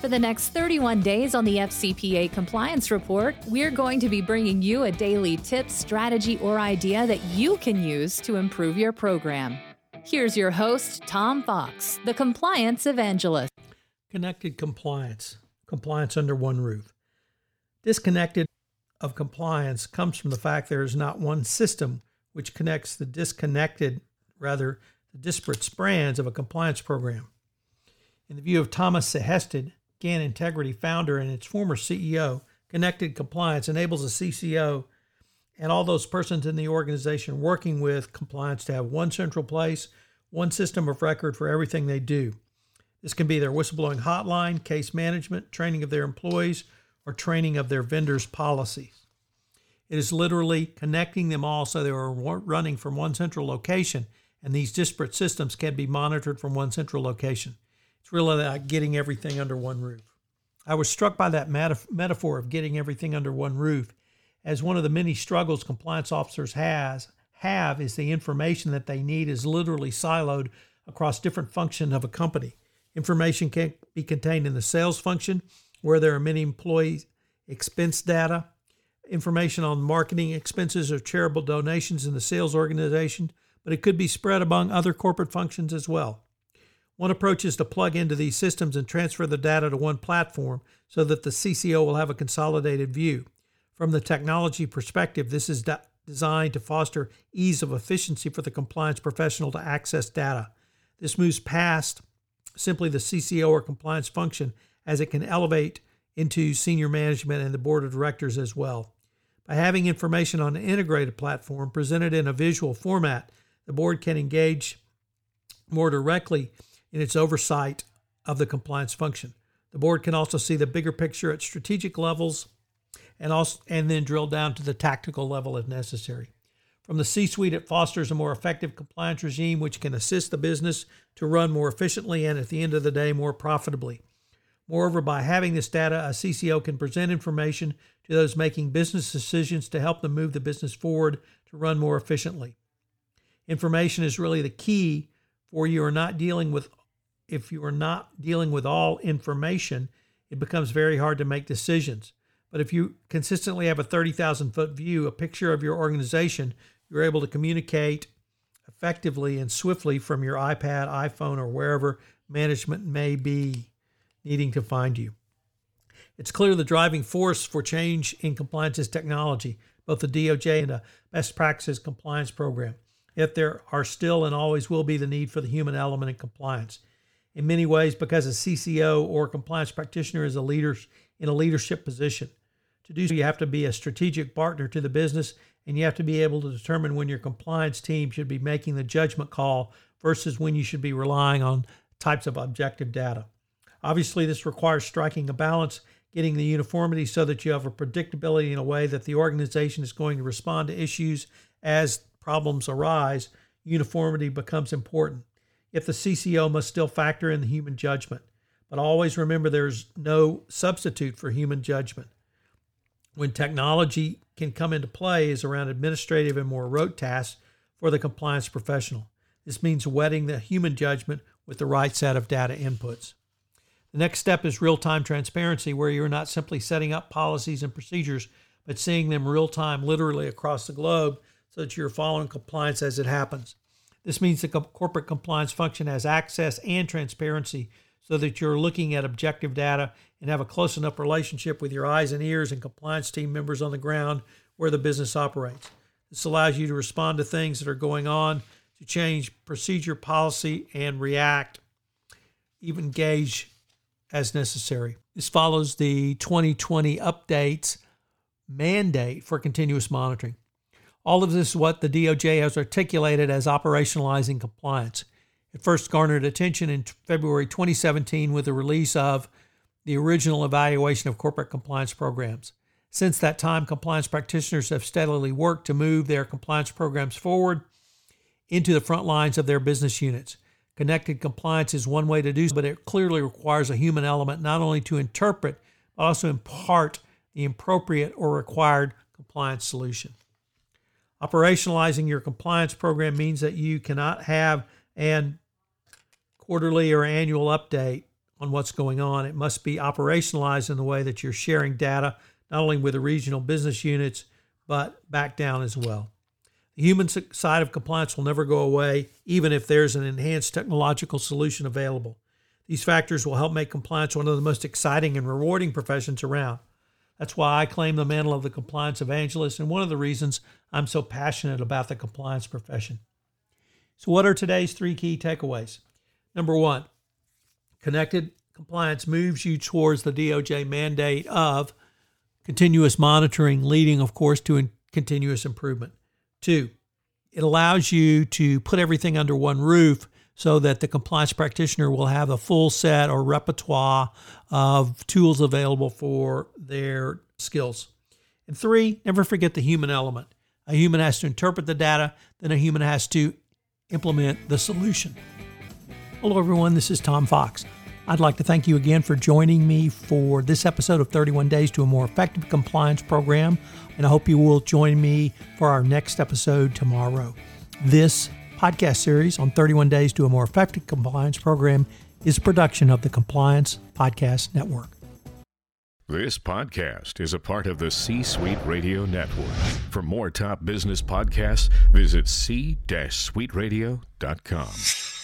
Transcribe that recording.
For the next 31 days on the FCPA Compliance Report, we're going to be bringing you a daily tip, strategy, or idea that you can use to improve your program. Here's your host, Tom Fox, the compliance evangelist. Connected compliance, compliance under one roof. Disconnected of compliance comes from the fact there is not one system which connects the disconnected, rather, the disparate strands of a compliance program. In the view of Thomas Sehested, GAN Integrity founder and its former CEO, Connected Compliance enables a CCO and all those persons in the organization working with compliance to have one central place, one system of record for everything they do. This can be their whistleblowing hotline, case management, training of their employees, or training of their vendors' policies. It is literally connecting them all so they are running from one central location, and these disparate systems can be monitored from one central location. It's really like getting everything under one roof. I was struck by that metaphor of getting everything under one roof, as one of the many struggles compliance officers has have is the information that they need is literally siloed across different functions of a company. Information can be contained in the sales function, where there are many employee expense data, information on marketing expenses or charitable donations in the sales organization, but it could be spread among other corporate functions as well. One approach is to plug into these systems and transfer the data to one platform so that the CCO will have a consolidated view. From the technology perspective, this is de- designed to foster ease of efficiency for the compliance professional to access data. This moves past simply the CCO or compliance function as it can elevate into senior management and the board of directors as well. By having information on an integrated platform presented in a visual format, the board can engage more directly in its oversight of the compliance function. The board can also see the bigger picture at strategic levels and also and then drill down to the tactical level if necessary. From the C-suite, it fosters a more effective compliance regime which can assist the business to run more efficiently and at the end of the day more profitably. Moreover, by having this data, a CCO can present information to those making business decisions to help them move the business forward to run more efficiently. Information is really the key for you are not dealing with if you are not dealing with all information, it becomes very hard to make decisions. But if you consistently have a 30,000 foot view, a picture of your organization, you're able to communicate effectively and swiftly from your iPad, iPhone, or wherever management may be needing to find you. It's clear the driving force for change in compliance is technology, both the DOJ and the best practices compliance program. Yet there are still and always will be the need for the human element in compliance in many ways because a CCO or compliance practitioner is a leader in a leadership position. To do so, you have to be a strategic partner to the business and you have to be able to determine when your compliance team should be making the judgment call versus when you should be relying on types of objective data. Obviously, this requires striking a balance, getting the uniformity so that you have a predictability in a way that the organization is going to respond to issues as problems arise. Uniformity becomes important if the CCO must still factor in the human judgment. But always remember there's no substitute for human judgment. When technology can come into play is around administrative and more rote tasks for the compliance professional. This means wetting the human judgment with the right set of data inputs. The next step is real time transparency, where you're not simply setting up policies and procedures, but seeing them real time, literally across the globe, so that you're following compliance as it happens. This means the corporate compliance function has access and transparency so that you're looking at objective data and have a close enough relationship with your eyes and ears and compliance team members on the ground where the business operates. This allows you to respond to things that are going on, to change procedure, policy, and react, even gauge as necessary. This follows the 2020 updates mandate for continuous monitoring. All of this is what the DOJ has articulated as operationalizing compliance. It first garnered attention in February 2017 with the release of the original evaluation of corporate compliance programs. Since that time, compliance practitioners have steadily worked to move their compliance programs forward into the front lines of their business units. Connected compliance is one way to do so, but it clearly requires a human element not only to interpret, but also impart the appropriate or required compliance solution. Operationalizing your compliance program means that you cannot have an quarterly or annual update on what's going on. It must be operationalized in the way that you're sharing data, not only with the regional business units, but back down as well. The human side of compliance will never go away, even if there's an enhanced technological solution available. These factors will help make compliance one of the most exciting and rewarding professions around. That's why I claim the mantle of the compliance evangelist, and one of the reasons I'm so passionate about the compliance profession. So, what are today's three key takeaways? Number one, connected compliance moves you towards the DOJ mandate of continuous monitoring, leading, of course, to continuous improvement. Two, it allows you to put everything under one roof so that the compliance practitioner will have a full set or repertoire of tools available for their skills. And three, never forget the human element. A human has to interpret the data, then a human has to implement the solution. Hello, everyone. This is Tom Fox. I'd like to thank you again for joining me for this episode of 31 Days to a More Effective Compliance Program, and I hope you will join me for our next episode tomorrow. This podcast series on 31 Days to a More Effective Compliance Program is a production of the Compliance Podcast Network. This podcast is a part of the C Suite Radio Network. For more top business podcasts, visit c-suiteradio.com.